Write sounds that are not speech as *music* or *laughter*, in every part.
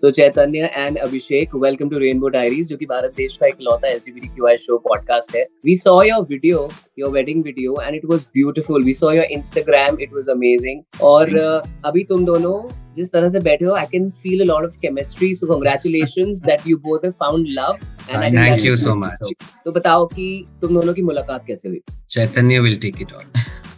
So Chaitanya and Abhishek welcome to Rainbow Diaries जो कि भारत देश का इकलौता एलजीबीटीक्यूआई शो पॉडकास्ट है। We saw your video your wedding video and it was beautiful we saw your Instagram it was amazing और uh, अभी तुम दोनों जिस तरह से बैठे हो I can feel a lot of chemistry so congratulations that you both have found love and thank you so much तो बताओ कि तुम दोनों की मुलाकात कैसे हुई? Chaitanya will take it all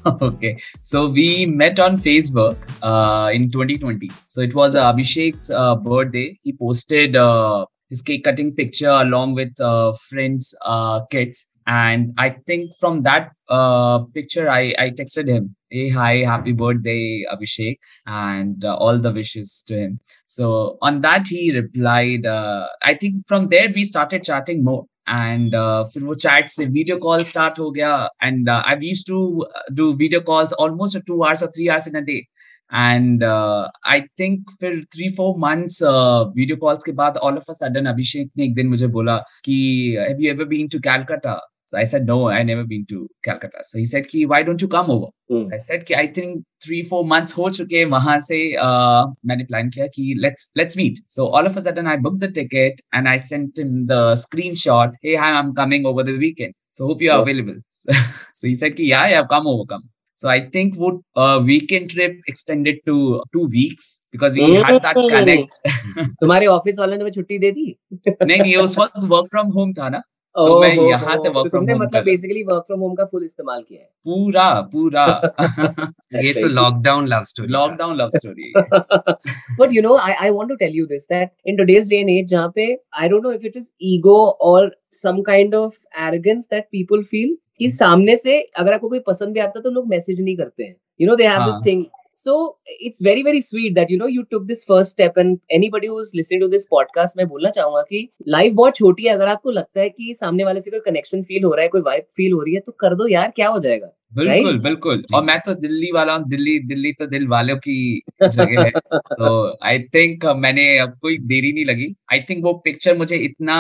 *laughs* okay. So we met on facebook uh, in 2020 so it was uh, abhishek's uh, birthday. He posted uh, his cake cutting picture along with uh, friends uh, kids. And i think from that picture I, I texted him hey hi happy birthday abhishek and all the wishes to him. So on that he replied i think from there we started chatting more and uh, फिर वो chat से video call start हो गया. And I use to do video calls almost two hours और three hours in a day and I think फिर three four months video calls के बाद all of a sudden Abhishek ने एक दिन मुझे बोला कि have you ever been to Calcutta So I said, no, I never been to Calcutta. So he said, Ki, why don't you come over? Mm. I said, Ki, I think three, four months ho chuke wahan se uh, मैंने plan किया कि let's let's meet. So all of a sudden I booked the ticket and I sent him the screenshot. Hey, hi, I'm coming over the weekend. So hope you are oh. available. *laughs* so he said, Ki, yeah, yeah, come over, come. So I think would uh, weekend trip extended to two weeks because we had that connect. *laughs* तुम्हारे office वाले ने छुट्टी दे दी? नहीं नहीं उस वक्त work from home था ना तो मैं यहाँ से वर्क फ्रॉम होम मतलब बेसिकली वर्क फ्रॉम होम का फुल इस्तेमाल किया है। पूरा पूरा। *laughs* ये तो lockdown love story lockdown love story but you know I I want to tell you this that in today's day and age जहाँ पे I don't know if it is ego और some kind of arrogance that people feel कि सामने से अगर आपको कोई पसंद भी आता है तो लोग मैसेज नहीं करते हैं। You know they have this thing so it's very very sweet that you know you took this first step and anybody who's listening to this podcast मैं बोलना चाहूँगा कि लाइफ बहुत छोटी है। अगर आपको लगता है कि सामने वाले से कोई कनेक्शन फील हो रहा है कोई वाइब फील हो रही है तो कर दो यार क्या हो जाएगा? बिल्कुल right? बिल्कुल। और मैं तो दिल्ली वाला हूँ दिल्ली दिल्ली तो दिल वालों की जगह है। तो आई थिंक मैंने अब कोई देरी नहीं लगी। आई थिंक वो पिक्चर मुझे इतना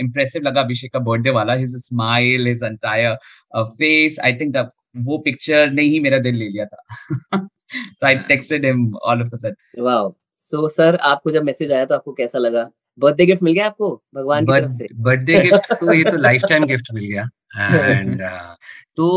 इम्प्रेसिव uh, लगा अभिषेक का बर्थडे वाला। His smile his entire face I think वो पिक्चर ने ही मेरा दिल ले लिया था। *laughs* so I texted him all of a sudden. Wow. So sir, आपको जब मैसेज आया तो आपको कैसा लगा बर्थडे गिफ्ट मिल गया आपको भगवान की तरफ़ से बर्थडे गिफ्ट तो ये तो लाइफ टाइम गिफ्ट मिल गया एंड uh, तो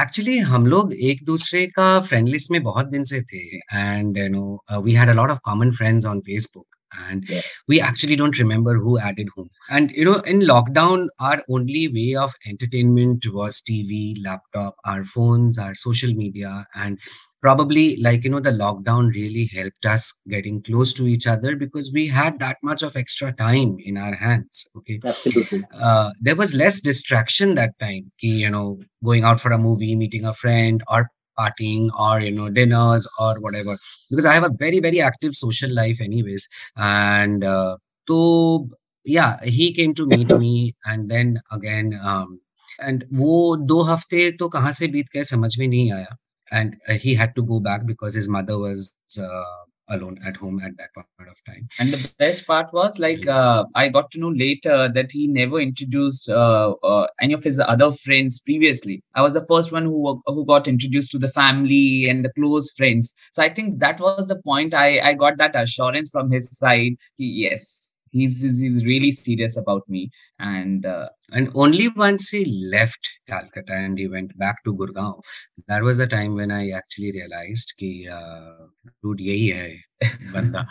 एक्चुअली uh, हम लोग एक दूसरे का फ्रेंड लिस्ट में बहुत दिन से थे and you know we had a lot of common friends on Facebook and yeah. we actually don't remember who added whom and you know in lockdown our only way of entertainment was tv laptop our phones our social media and probably like you know the lockdown really helped us getting close to each other because we had that much of extra time in our hands okay absolutely uh, there was less distraction that time you know going out for a movie meeting a friend or partying or you know dinners or whatever because i have a very very active social life anyways and uh, so yeah he came to meet me *laughs* and then again um, and वो दो हफ्ते तो कहाँ से बीत गए समझ में नहीं आया and uh, he had to go back because his mother was uh, alone at home at that point of time. And the best part was like uh, I got to know later that he never introduced uh, uh, any of his other friends previously. I was the first one who who got introduced to the family and the close friends. So I think that was the point. I I got that assurance from his side. He, yes, he's, he's really serious about me. And uh, and only once he left calcutta and he went back to gurgaon that was the time when i actually realized ki uh, dude yahi hai *laughs* banda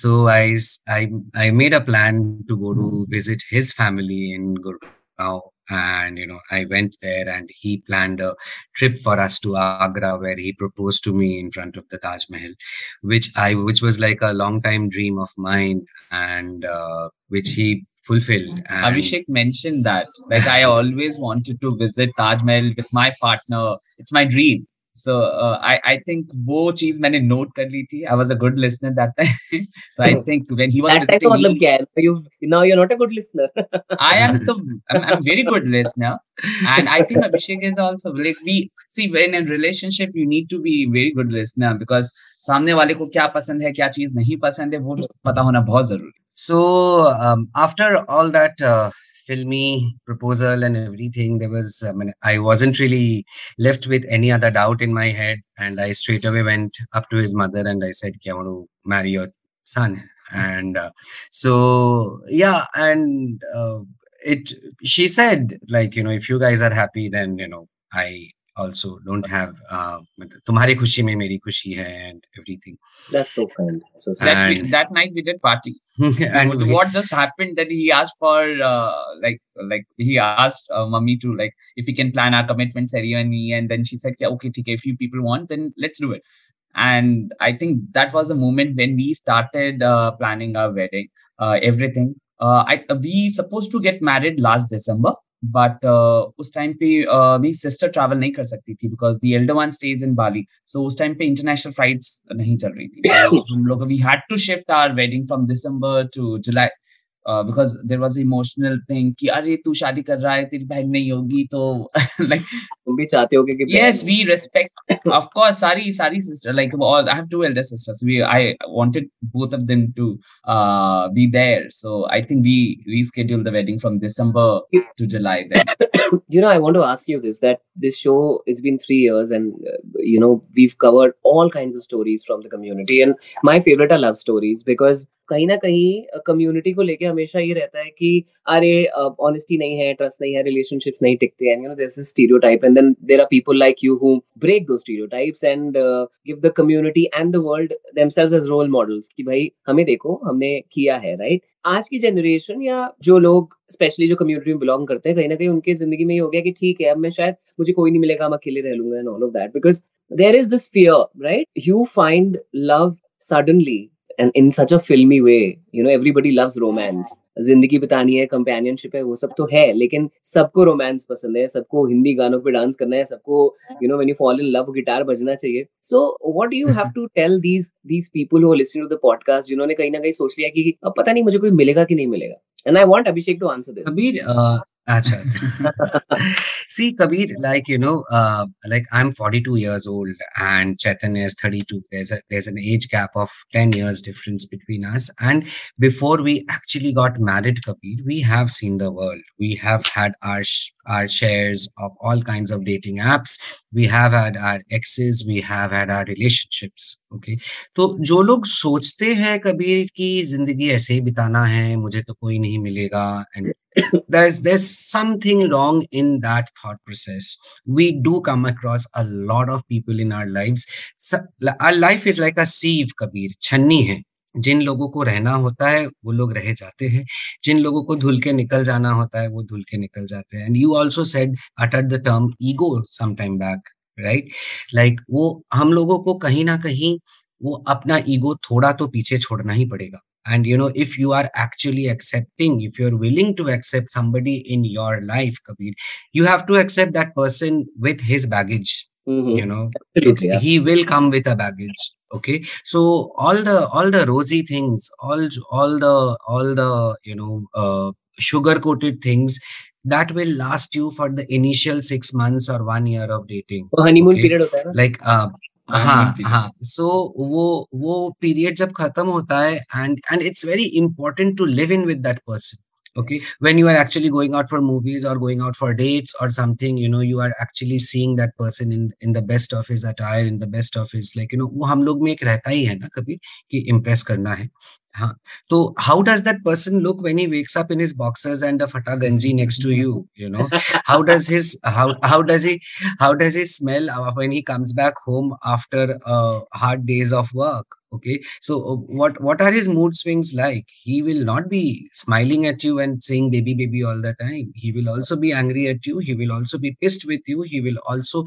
so i i i made a plan to go to visit his family in gurgaon and you know i went there and he planned a trip for us to agra where he proposed to me in front of the taj mahal which i which was like a long time dream of mine and uh, which he fulfilled and abhishek mentioned that. Like i always wanted to visit taj mahal with my partner. It's my dream so uh, I I think वो चीज़ मैंने note कर ली थी I was a good listener that time so I think when he was that visiting time मतलब क्या है you now you're not a good listener I am so I'm, I'm very good listener and I think Abhishek is also like we see when in relationship you need to be very good listener because सामने वाले को क्या पसंद है क्या चीज़ नहीं पसंद है वो पता होना बहुत ज़रूरी so um, after all that uh, filmy proposal and everything, there was, I, mean, I wasn't really left with any other doubt in my head. And I straight away went up to his mother and I said, I want to marry your son. And uh, so, yeah, and uh, it, she said, like, you know, if you guys are happy, then, you know, I also don't have uh, tumhari khushi mein meri and everything. That's so kind. So that, and, we, that night we did party. *laughs* And what just happened that he asked for uh, like like he asked uh, mummy to like if we can plan our commitment ceremony and then she said yeah okay take a few people want then let's do it. And i think that was a moment when we started uh, planning our wedding uh, everything. Uh, I, we supposed to get married last december. But uh, उस time पे uh, मेरी sister travel नहीं कर सकती थी because the elder one stays in Bali सो उस time पे international flight नहीं चल रही थी। *coughs* हम लोग we had to shift our wedding from December to July because there was emotional thing कि अरे तू शादी कर रहा है तेरी बहन नहीं होगी तो लाइक तुम भी चाहते हो कि yes we respect of course sorry sorry sister like I have two elder sisters we I wanted both of them to be there so I think we reschedule the wedding from December to July then you know i want to ask you this that this show it's been 3 years and uh, you know, we've covered all kinds of stories from the community and my favorite are love stories because कहीं ना कहीं community को लेके हमेशा ये रहता है कि, अरे ऑनेस्टी नहीं है ट्रस्ट नहीं है रिलेशनशिप्स नहीं टिकते हैं you know this is stereotype and then there are people like you who break those stereotypes and give the community and the world themselves as role models कि भाई, हमें देखो, हमने किया है राइट right? आज की जनरेशन या जो लोग स्पेशली जो कम्युनिटी में बिलोंग करते हैं, कहीं ना कहीं उनके ज़िंदगी में ये हो गया कि ठीक है, अब मैं शायद, मुझे कोई नहीं मिलेगा, मैं अकेले रह लूँगा and all of that because there is this fear right you find love suddenly and in such a filmy way. You know, everybody loves romance. ज़िंदगी बितानी है कंपेनियनशिप है वो सब तो है लेकिन सबको रोमांस पसंद है सबको हिंदी गानों पे डांस करना है सबको you know when you fall in love guitar बजना चाहिए so what do you have to tell these these people who listening to the podcast जिन्होंने कहीं ना कहीं सोच लिया कि अब पता नहीं मुझे कोई मिलेगा कि नहीं मिलेगा and I want Abhishek to answer this Kabir. See, Kabir, like you know, uh, like I'm 42 years old and Chaitanya is 32. There's a there's an age gap of 10 years difference between us. And before we actually got married, Kabir, we have seen the world. We have had our sh- our shares of all kinds of dating apps. We have had our exes. We have had our relationships. Okay. तो जो लोग सोचते हैं कबीर की ज़िंदगी ऐसे ही बिताना है मुझे तो कोई नहीं मिलेगा and there's there's something wrong in that thought process. We do come across a lot of people in our lives. So, our life is like a sieve kabir. छन्नी है जिन लोगों को रहना होता है वो लोग रह जाते हैं जिन लोगों को धुल के निकल जाना होता है वो धुल के निकल जाते हैं and you also said utter the term ego some time back right like वो हम लोगों को कहीं ना कहीं वो अपना ईगो थोड़ा तो पीछे छोड़ना ही पड़ेगा and you know if you are actually accepting if you're willing to accept somebody in your life kabir you have to accept that person with his baggage mm-hmm. you know yeah. he will come with a baggage okay so all the all the rosy things all all the all the you know uh, sugar coated things that will last you for the initial six months or one year of dating honeymoon okay? period like uh, हाँ हाँ, हाँ, हाँ। सो वो वो period जब खत्म होता है and and it's very important to live in with that person okay when you are actually going out for movies और गोइंग आउट फॉर डेट्स और something you know you are actually seeing that person in in the best of his attire in the best of his like you know वो हम लोग में एक रहता ही है ना कभी कि इम्प्रेस करना है। तो how does that person look when he wakes up in his boxers and a fata ganji next to you you know? How does his how how does he how does he smell when he comes back home after uh, hard days of work okay? So uh, what what are his mood swings like? He will not be smiling at you and saying baby baby all the time. He will also be angry at you. He will also be pissed with you. He will also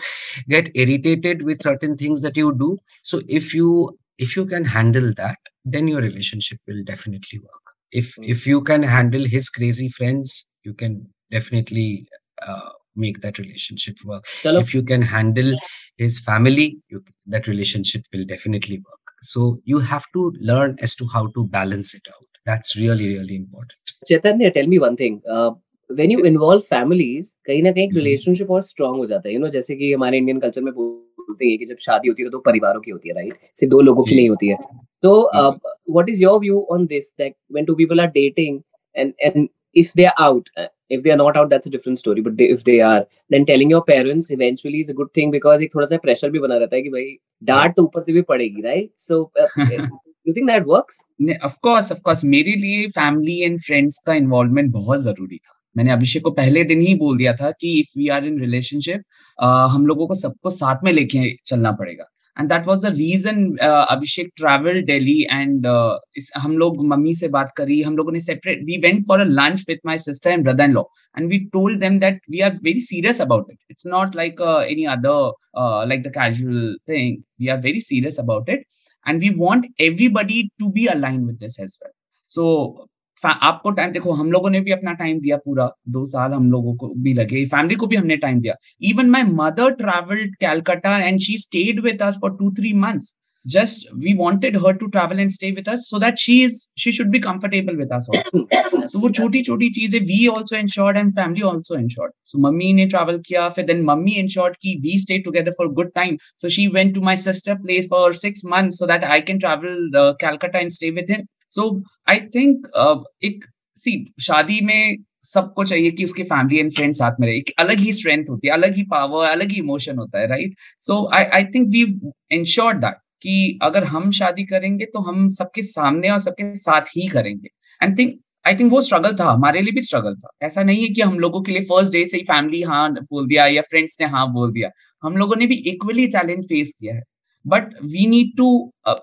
get irritated with certain things that you do. So if you if you can handle that then your relationship will definitely work if mm. if you can handle his crazy friends you can definitely uh, make that relationship work Chalo. if you can handle his family you, that relationship will definitely work so you have to learn as to how to balance it out that's really really important chaitanya tell me one thing uh, when you involve families कहीं ना कहीं relationship और strong हो जाता है you know जैसे कि हमारे इंडियन कल्चर में बोलते हैं कि जब शादी होती है तो दो परिवारों की होती है राइट सिर्फ़ दो लोगों की नहीं होती है। तो what is your view on this when two people are dating and and if they are out if they are not out that's a different story but if they are then telling your parents eventually is a good thing because एक थोड़ा सा pressure भी बना रहता है कि भाई डांट तो ऊपर से भी पड़ेगी right so you think that works of course of course मेरे लिए फैमिली एंड फ्रेंड्स का इन्वॉल्वमेंट बहुत ज़रूरी था। मैंने अभिषेक को पहले दिन ही बोल दिया था कि if we are in relationship हम लोगों को सबको साथ में लेके चलना पड़ेगा। And that was the reason Abhishek travel Delhi and हम लोग मम्मी से बात करी, हम लोगों ने separate we went for a lunch with my sister and brother in law and we told them that we are very serious about it it's not like any other like the casual thing we are very serious about it and we want everybody to be align with this as well so आपको time देखो, हम लोगों ने भी अपना time दिया पूरा। दो साल हम लोगों को भी लगे। फैमिली को भी हमने टाइम दिया। Even my mother travelled Calcutta and she stayed with us for two three months just we wanted her to travel and stay with us so that she is she should be comfortable with us so वो छोटी छोटी चीज़ें we also ensured and family also ensured so mummy ने travel किया, फिर then mummy ensured की we stay together for good time so she went to my sister place for six month so that I can travel Calcutta and stay with him so I think एक सी शादी में सबको चाहिए कि उसके family and friend साथ में रहे। एक अलग ही स्ट्रेंथ होती है, अलग ही पावर अलग ही इमोशन होता है right so I I think we ensure that कि अगर हम शादी करेंगे तो हम सबके सामने और सबके साथ ही करेंगे। एंड थिंक आई थिंक वो स्ट्रगल था, हमारे लिए भी स्ट्रगल था। ऐसा नहीं है कि हम लोगों के लिए फ़र्स्ट डे से ही फैमिली हाँ बोल दिया या फ्रेंड्स ने हाँ बोल दिया। हम लोगों ने भी इक्वली चैलेंज फेस किया है। बट वी नीड टू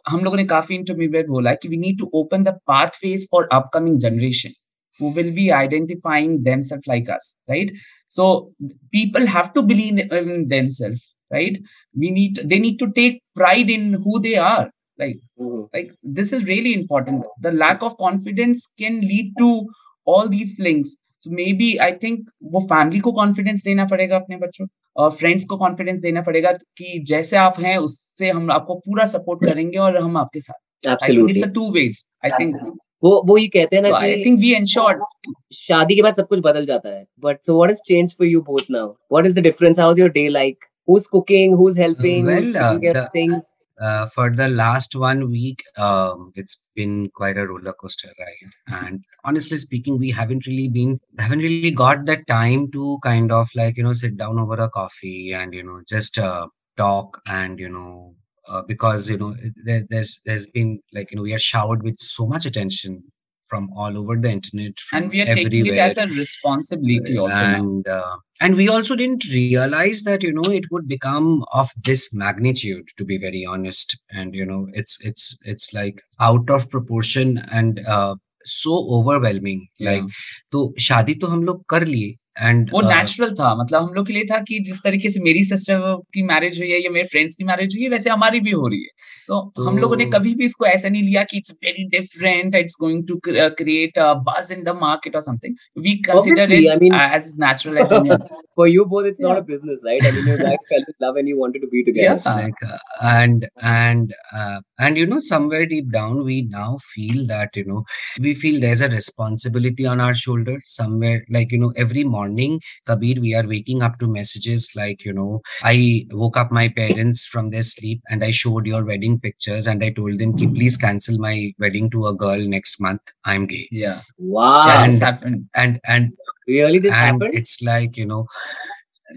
हम लोगों ने काफी इंटरव्यू में बोला है कि we need to open the pathways for upcoming generation who will be identifying themselves like us right so people have to believe in themselves right we need they need to take pride in who they are like mm-hmm. like this is really important the lack of confidence can lead to all these things so maybe i think वो family को confidence देना पड़ेगा अपने बच्चों और friends को confidence देना पड़ेगा कि जैसे आप हैं उससे हम आपको पूरा सपोर्ट करेंगे और हम आपके साथ it's two ways I think वो वो ये कहते हैं ना आई थिंक वी एंश्योर्ड शादी के बाद सब कुछ बदल जाता है। But so what is change for you both now what is the difference how is your day like who's cooking? Who's helping? Well, who's uh, things? Uh, for the last one week, um, it's been quite a roller coaster ride. And honestly speaking, we haven't really been, haven't really got the time to kind of like, you know, sit down over a coffee and, you know, just uh, talk and, you know, uh, because, you know, there, there's, there's been like, you know, we are showered with so much attention from all over the internet and we are everywhere. taking it as a responsibility also and uh, and we also didn't realize that you know it would become of this magnitude to be very honest and you know it's it's it's like out of proportion and uh, so overwhelming Yeah. like तो शादी तो हम लोग कर लिए and वो natural था। मतलब हम लोग के लिए था कि जिस तरीके से मेरी सिस्टर की मैरिज हुई है या मेरे फ्रेंड्स की मैरिज हुई है वैसे हमारी भी हो रही है। सो so, हम लोगों ने कभी भी इसको ऐसा नहीं लिया कि it's very different it's going to create a buzz in the market और something we consider it as natural as for you both it's not a business right I mean you guys felt love and you wanted to be together like and and and you know somewhere deep down we now feel that you know we feel there is a responsibility on our shoulder somewhere like you know every kabir we are waking up to messages like you know i woke up my parents from their sleep and i showed your wedding pictures and i told them "Ki, please cancel my wedding to a girl next month. I'm gay yeah. Wow. And- this happened. and and really this and happened? it's like you know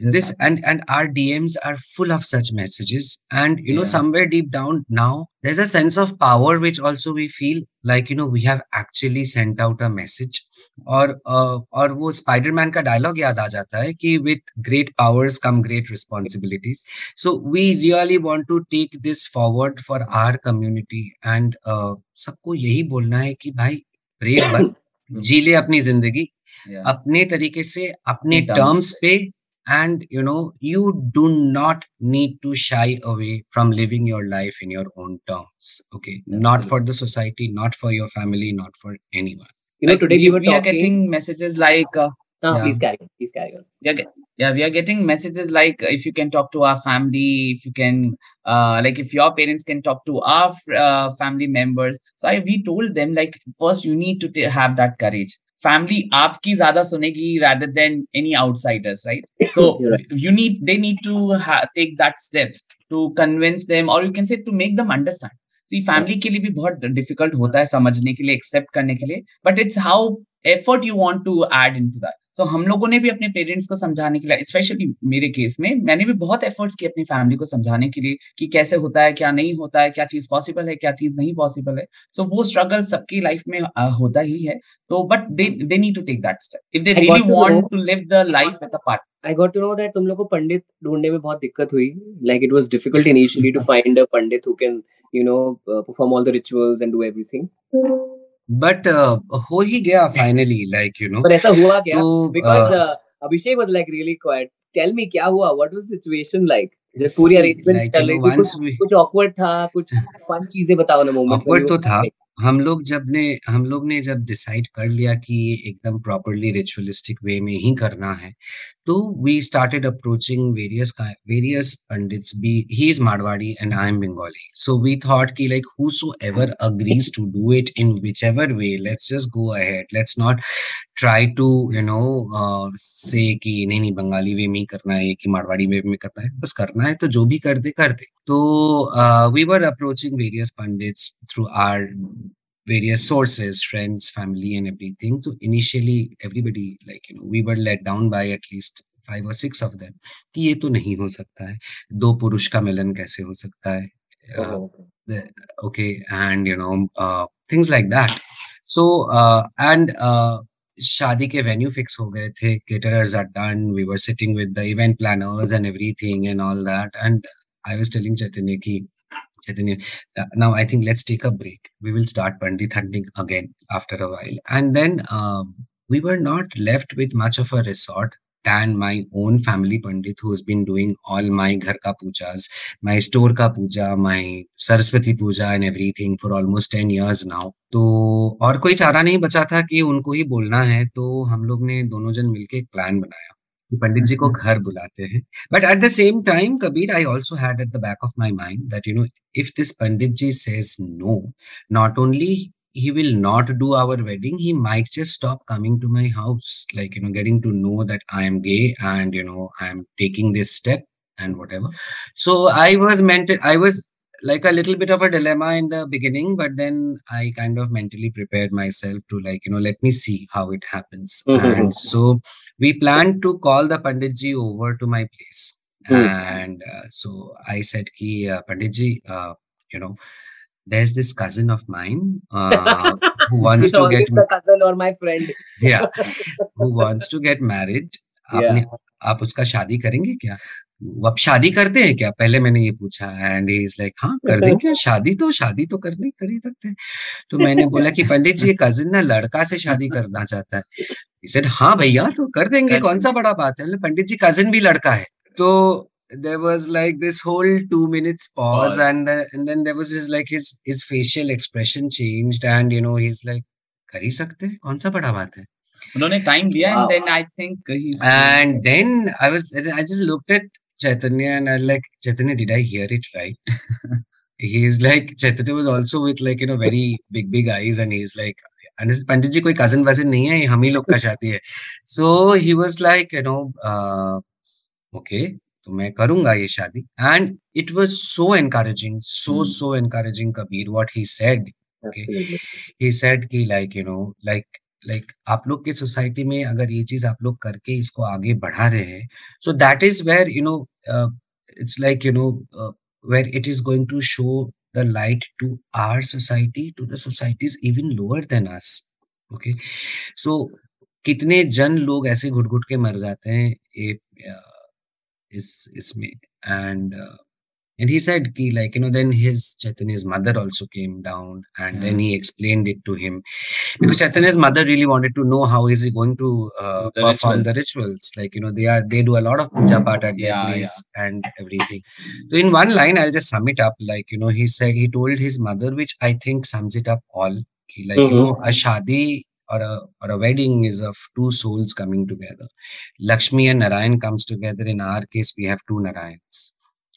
This this and and our dms are full of such messages. And you know somewhere deep down now there's a sense of power which also we feel like you know we have actually sent out a message और और वो Spiderman का dialogue याद आ जाता है कि with great powers come great responsibilities so we really want to take this forward for our community and सबको यही बोलना है कि भाई ब्रेक बन *coughs* जी ले अपनी ज़िंदगी। Yeah. अपने तरीके से अपने टर्म्स पे and you know you do not need to shy away from living your life in your own terms okay not for the society not for your family not for anyone you know like today we, we were we talking, are getting messages like uh, no, yeah. please carry. Please carry on. Yeah, yeah, we are getting messages like if you can talk to our family, if you can, uh, like if your parents can talk to our uh, family members. So I we told them like first you need to t- have that courage. Family, aapki zada sunegi rather than any outsiders, right? *laughs* So right. you need they need to ha- take that step to convince them, or you can say to make them understand see family के लिए भी बहुत difficult होता है समझने के लिए accept करने के लिए but it's how effort you want to add in to into so हम लोगों ने भी अपने पेरेंट्स को समझाने के लिए स्पेशली मेरे केस में मैंने भी बहुत एफर्ट्स किए अपनी फैमिली को समझाने के लिए कि कैसे होता है क्या नहीं होता है क्या चीज़ पॉसिबल है क्या चीज़ नहीं पॉसिबल है। सो so, वो स्ट्रगल सबकी लाइफ में होता ही है। तो but they they need to take that step if they really want to live the life with a part I got to know that तुम लोग को पंडित ढूँढने में बहुत दिक्कत हुई। It was difficult initially to find a *laughs* pandit who can you know uh, perform all the rituals and do everything. But हो ही गया फाइनली लाइक यू नो पर ऐसा हुआ क्या? Because uh, Abhishek was like really quite tell me क्या हुआ? What was situation like पूरी अरेंजमेंट कुछ ऑकवर्ड था कुछ फन चीज़ें बताओ ना मोमेंट ऑकवर्ड तो था। like, हम लोग जब ने, हम लोग ने जब डिसाइड कर लिया कि ये एकदम प्रॉपरली रिचुअलिस्टिक वे में ही करना है तो we started approaching various various pandits be he is Marwari and I am Bengali so we thought कि like whosoever agrees to do it in whichever way let's just go ahead let's try to you know uh, say कि नहीं नहीं बंगाली वे में ही करना है कि मारवाड़ी वे में करना है बस करना है तो जो भी कर दे कर दे तो we were approaching various pandits through our various sources friends family and everything so initially everybody like you know we were let down by at least five or six of them कि ये तो नहीं हो सकता है दो पुरुष का मिलन कैसे हो सकता है uh, the, okay and you know uh, things like uh, uh, शादी के वेन्यू फिक्स हो गए थे done we were sitting with the event planners and everything and all that and I was telling Chaitanya ki Chaitanya uh, now I think let's take a break we will start pandit hunting again after a while and then um, we were not left with much of a resort than my own family pandit who's been doing all my ghar ka pujas my store ka puja my saraswati puja and everything for almost 10 years now तो और कोई चारा नहीं बचा था कि उनको ही बोलना है तो हम लोग ने दोनों जन मिलके एक प्लान बनाया कि पंडित जी को घर बुलाते हैं but at the same time Kabir I also had at the back of my mind that you know if this pandit ji says no not only he will not do our wedding he might just stop coming to my house like you know getting to know that i am gay and you know i am taking this step and whatever so i was meant i was like a little bit of a dilemma in the beginning but then i kind of mentally prepared myself to like you know let me see how it happens Mhm. and so we planned to call the pandit ji over to my place Hmm. and uh, so i said ki uh, pandit ji uh, you know there's this cousin of mine uh, *laughs* who wants to get the cousin or my friend. Yeah. *laughs* Who wants to get married आपने आप उसका शादी करेंगे क्या? आप शादी करते हैं क्या? पहले मैंने ये पूछा एंड इज़ लाइक हाँ कर देंगे शादी तो शादी तो करनी कर ही सकते हैं. तो मैंने बोला कि पंडित जी ये कजिन ना लड़का से शादी करना चाहता है। He हाँ भैया तो कर देंगे। कर कौन सा बड़ा बात है? पंडित जी कजिन भी लड़का है। तो there was like this whole two minutes pause, Pause. and uh, and then there was his like his his facial expression changed and you know he's like कर ही सकते हैं कौन सा बड़ा बात है उन्होंने टाइम दिया Wow. And then I think he and then I was I just looked at Chaitanya and I like Chaitanya did I hear it right he's like Chaitanya was also with like you know very big big eyes and he's like and this pandit ji कोई cousin वजन नहीं है ये हम ही लोग का शादी है so he was like you know uh, okay तो मैं करूँगा ये शादी। And it was so encouraging so so encouraging Kabir what he said he said की like you know like like like, आप लोग की सोसाइटी में अगर ये चीज़ आप लोग करके इसको आगे बढ़ा रहे हैं so that is where you know it's like you know where it is going to show the light to our society to the societies even lower than us okay so कितने जन लोग ऐसे घुट घुट के मर जाते हैं ये uh, is is made and uh, and he said ki, like you know then his chaitanya's mother also came down and then hmm. he explained it to him. Because chaitanya's mother really wanted to know how is he going to uh, the perform rituals. the rituals. like you know they are they do a lot of puja hmm. part at yeah, their place yeah. and everything. So in one line i'll just sum it up. Like you know he said he told his mother which i think sums it up all. He like mm-hmm. you hmm. know a shadi or a or a wedding is of two souls coming together Lakshmi and Narayan comes together. In our case, we have two Narayans.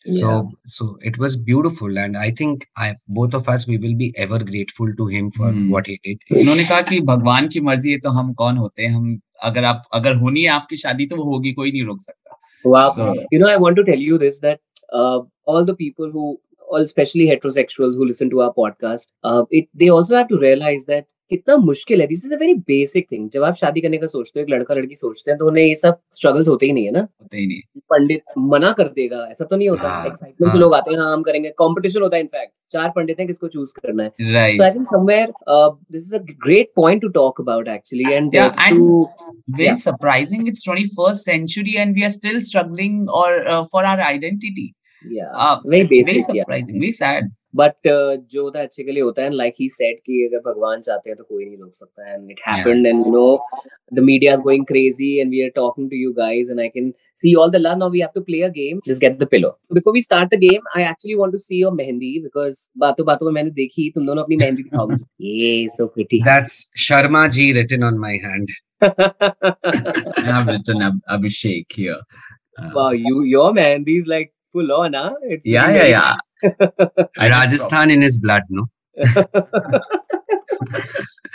So Yeah. so it was beautiful, and I think I both of us we will be ever grateful to him for Hmm. what he did. उन्होंने कहा कि भगवान की मर्जी है तो हम कौन होते हैं हम अगर आप अगर होनी है आपकी शादी तो वो होगी कोई नहीं रोक सकता Wow. So- you know, I want to tell you this that uh, all the people who, all especially heterosexuals who listen to our podcast, uh, it, they also have to realize that कितना मुश्किल है। This is a very basic thing जब आप शादी करने का सोचते हो एक लड़का लड़की सोचते हैं तो उन्हें ये सब स्ट्रगल्स होते ही नहीं है ना? होते ही नहीं। पंडित मना कर देगा ऐसा तो नहीं होता। एक्साइटमेंट से लोग आते हैं हाँ, हम करेंगे। कॉम्पिटिशन होता है इनफैक्ट चार पंडित हैं किसको चूज़ करना है? So I think somewhere this is a great point to talk about actually and to very surprising it's 21st century and we are still struggling और फॉर आवर आइडेंटिटी या very basic very surprising very sad but uh, जो होता है अच्छे के लिए होता है लाइक ही सेट कि अगर भगवान चाहते हैं तो कोई नहीं रोक सकता and it happened and you know the media is going crazy and we are talking to you guys and I can see all the love now we have to play a game just get the pillow before we start the game I actually want to see your mehndi because बातों बातों में मैंने देखी तुम दोनों अपनी मेहंदी दिखाओ *laughs* ये so pretty that's Sharma ji written on my hand I have written Abhishek here wow you your mehndi is like full on, huh? It's yeah, yeah, yeah, yeah. *laughs* Rajasthan in his blood, no? *laughs*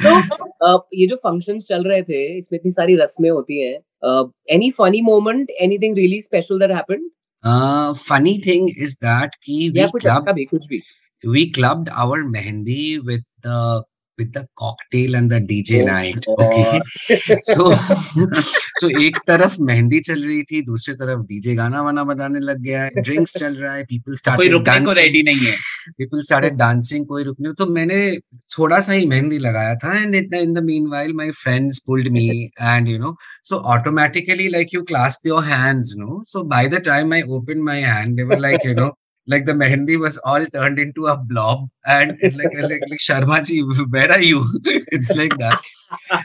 तो, तो ये जो functions चल रहे थे इसमें इतनी सारी रस्में होती हैं any funny moment anything really special that happened funny thing is that कि we clubbed our mehndi with the with the cocktail and the DJ Oh night. God. Okay, so so एक तरफ़ मेहंदी चल रही थी दूसरी तरफ़ डीजे गाना वाना बजाने लग गया है ड्रिंक्स चल रहा है पीपल कोई रुकने को डांसिंग रेडी नहीं है people started dancing कोई रुकने तो मैंने थोड़ा सा ही मेहंदी लगाया था and in the, in the meanwhile my friends pulled me and you know so automatically like you clasp your hands no so by the time I opened my hand they were like you know like the mehendi was all turned into a blob and it's like, like like Sharma ji where are you *laughs* it's like that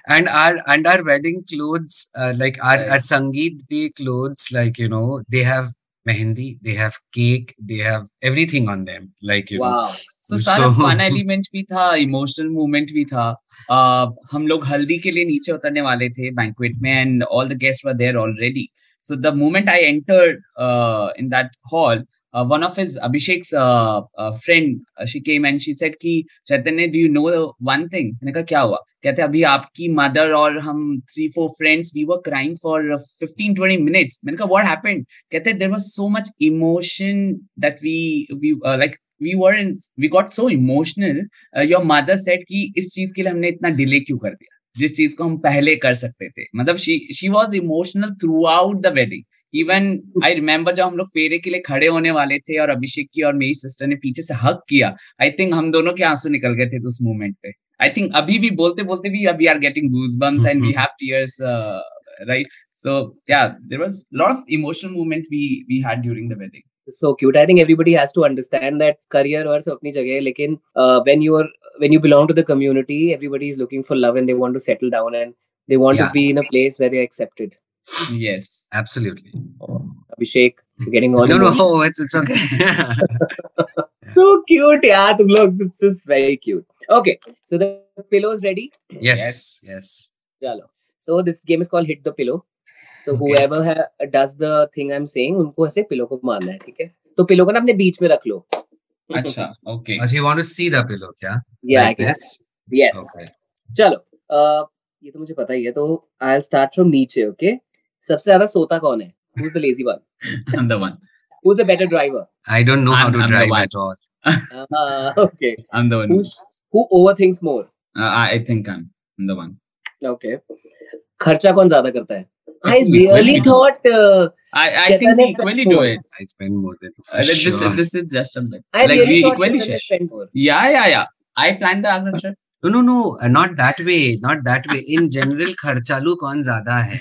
and our and our wedding clothes uh, like our, our Right. sangeet day clothes like you know they have mehendi they have cake they have everything on them like you know wow so सारा So- fun element *laughs* भी था emotional movement भी था uh, हम लोग हल्दी के लिए नीचे उतरने वाले थे बैंक्वेट में and all the guest were there already so the moment i entered uh, in that hall uh, one of his abhishek's uh, uh, friend uh, she came and she said कि चैतन्य do you know one thing? मैंने कहा क्या हुआ? कहते अभी आपकी mother और हम three four friends we were crying for 15 20 minutes मैंने कहा व्हाट हैपेंड कहते there was so much emotion that we we like we were in we got so emotional uh, your mother said कि इस चीज़ के लिए हमने इतना डिले क्यों कर दिया? जिस चीज़ को हम पहले कर सकते थे. मतलब she she was emotional throughout the wedding even I remember जब हम लोग फेरे के लिए खड़े होने वाले थे और अभिषेक की और मेरी सिस्टर ने पीछे से हक किया आई थिंक हम दोनों के आँसू निकल गए थे उस मोमेंट पे आई थिंक अभी भी बोलते बोलते भी we are getting goose bumps and we have tears right so yeah there was lot of emotional movement we we had during the wedding so cute i think everybody has to understand that career सब अपनी जगह है लेकिन uh, when you are when you belong to the community everybody is looking for love and they want to settle down and they want Yeah. to be in a place where they're accepted yes absolutely abhishek you're getting all no no emotional. oh, it's it's okay so cute यार तुम लोग this is very cute okay so the pillow is ready yes Yes. yes so this game is called hit the pillow so Okay. whoever ha- does the thing i'm saying उनको ऐसे pillow को मारना है ठीक है तो pillow को ना अपने बीच में रख लो अच्छा okay But you want to see the pillow kya yeah I like can this yes okay चलो uh, ये तो मुझे पता ही है तो आई स्टार्ट फ्रॉम नीचे ओके सबसे ज़्यादा सोता कौन है who is the lazy one I'm the one who is a better driver I don't know how I'm- to I'm the drive at all okay I'm the one who who overthinks more Uh, I I think I'm, I'm the one. Okay खर्चा कौन ज़्यादा करता है I really thought I, I think we equally do it. I spend more than Uh, this, sure. this is just a bit. I like really we equally share. Yeah, yeah, yeah. I planned the Agra trip. No, no, no, uh, not that way, not that way. In general, खर्चालू कौन ज़्यादा है?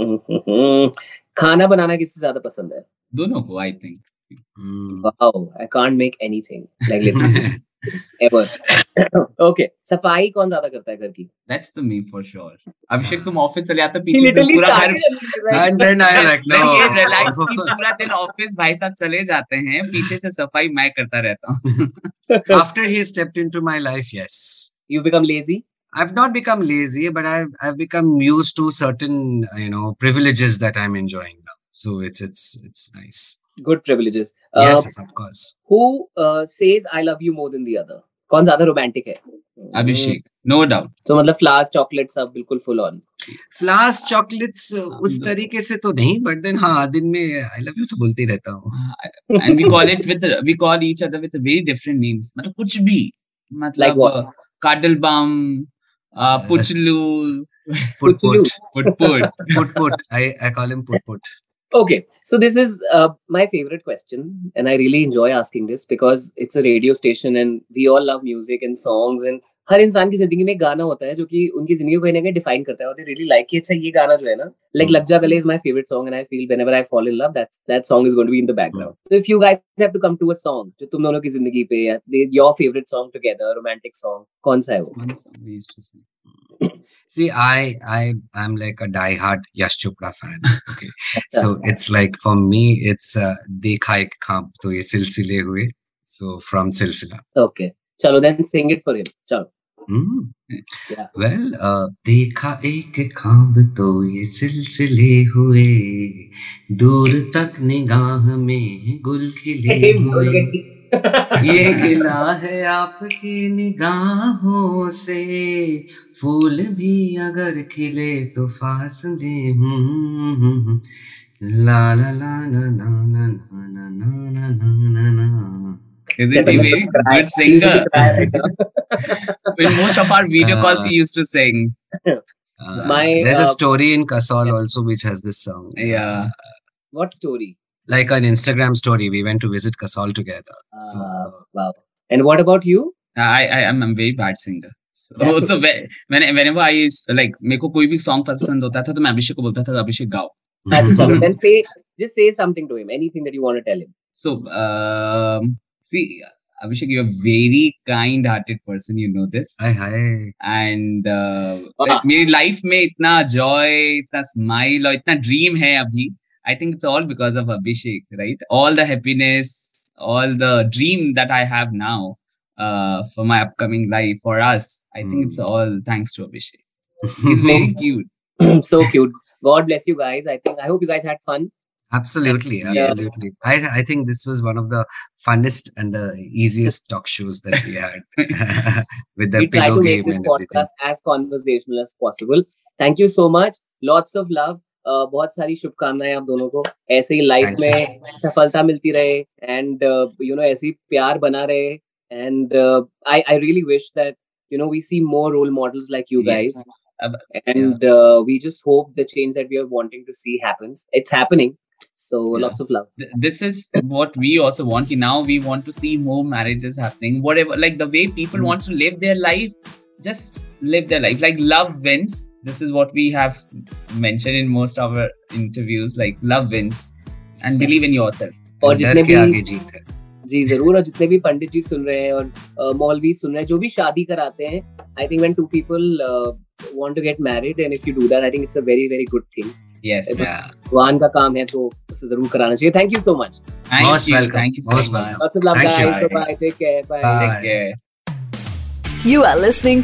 *laughs* खाना बनाना किससे ज़्यादा पसंद है दोनों को I think. Mm. Wow I can't make anything like literally ever okay सफ़ाई कौन ज़्यादा करता है घर की That's the me for sure. अभिषेक तुम ऑफ़िस चले जाते पीछे से पूरा घर and then I like Then no. ये रिलैक्स की पूरा दिन ऑफ़िस भाई साहब चले जाते हैं पीछे से सफ़ाई मैं करता रहता हूँ *laughs* After he stepped into my life, yes. You become lazy I've not become lazy, but I've I've become used to certain you know privileges that I'm enjoying now. So it's it's it's nice. Good privileges. Yes, Uh, yes, of course. who uh, says I love you more than the other? कौन ज्यादा romantic है Abhishek, no doubt. तो मतलब flowers chocolate सब बिल्कुल full on flowers chocolates उस no. तरीके से तो नहीं बट देन हाँ दिन में आई लव यू तो बोलते ही रहता हूँ and we call it with we call each other with very different names मतलब कुछ भी Like मतलब what? uh, cuddle bum uh, Puchlu. Put *laughs* put. put put. put put. I, I call him put put. Okay. So this is uh, my favorite question. And I really enjoy asking this because it's a radio station and we all love music and songs. And हर इंसान की ज़िंदगी में गाना होता है जो कि उनकी ज़िंदगी को कहीं ना कहीं डिफाइन करता है और दे रियली लाइक कि अच्छा ये गाना जो है ना लाइक. लग जा गले is my favourite song and I feel whenever I fall in love that that song is going to be in the background so if you guys have to come to a song जो तुम दोनों की ज़िंदगी पे your favourite song together romantic song कौन सा है वो. See, I I am like a die-hard Yash Chopra fan. *laughs* Okay, *laughs* so it's like for me, it's uh, देखा एक खाब तो ये सिलसिले हुए. So from Silsila. ओके चलो then sing it for him चलो Hmm. Yeah. Well, uh, देखा एक खाब तो ये सिलसिले हुए। दूर तक निगाह में गुल खिले *laughs* हुए। ये गिला है आपकी निगाहों से। फूल भी अगर खिले तो फासले। हम्म, ला ला ला ना ना ना ना ना ना। ना ना ना ना Isn't he very good singer? *laughs* In most of our video calls, he used to sing. *laughs* Uh, My, there's uh, a story in Kasol also which has this song. Yeah. What story? Like an Instagram story. We went to visit Kasol together. So, Uh, wow. And what about you? I I am a very bad singer. So, *laughs* so when, when whenever I used like मेरे को कोई भी song पसंद होता था तो मैं अभिषेक को बोलता था अभिषेक गाओ. अच्छा, चलो, then say just say something to him. Anything that you want to tell him. So um, See, Abhishek, you're a very kind-hearted person. You know this. Hi, hi. And uh, ah. like, life में इतना Joy, इतना smile और itna dream hai abhi. I think it's all because of Abhishek, right? All the happiness, all the dream that I have now uh, for my upcoming life, for us, I think it's hmm. all thanks to Abhishek. He's very *laughs* cute. *clears throat* so cute. God bless you guys. I think I hope you guys had fun. Absolutely, Yes. absolutely. I I think this was one of the funnest and the easiest talk shows that we had *laughs* *laughs* with the we try pillow to make game this and everything. podcast as conversational as possible. Thank you so much. Lots of love. Uh, बहुत सारी शुभकामनाएं आप दोनों को ऐसे ही life Thank में सफलता मिलती रहे एंड यू नो ऐसे ही प्यार बना रहे and I I really wish that you know we see more role models like you guys Yes. Ab- and uh, we just hope the change that we are wanting to see happens it's happening so Yeah. lots of love Th- this is what we also want now we want to see more marriages happening whatever like the way people Mm. want to live their life just live their life like love wins this is what we have mentioned in most of our interviews like love wins and believe in yourself और डर जितने के भी आगे जीत है जी जरूर और जितने भी पंडित जी सुन रहे हैं और uh, मौलवी सुन रहे हैं जो भी शादी कराते हैं I think when two people want to get married and if you do that I think it's a very very good thing भगवान का काम है तो उसे ज़रूर कराना चाहिए। Thank you so much thank you most welcome bye take care bye take care You are listening.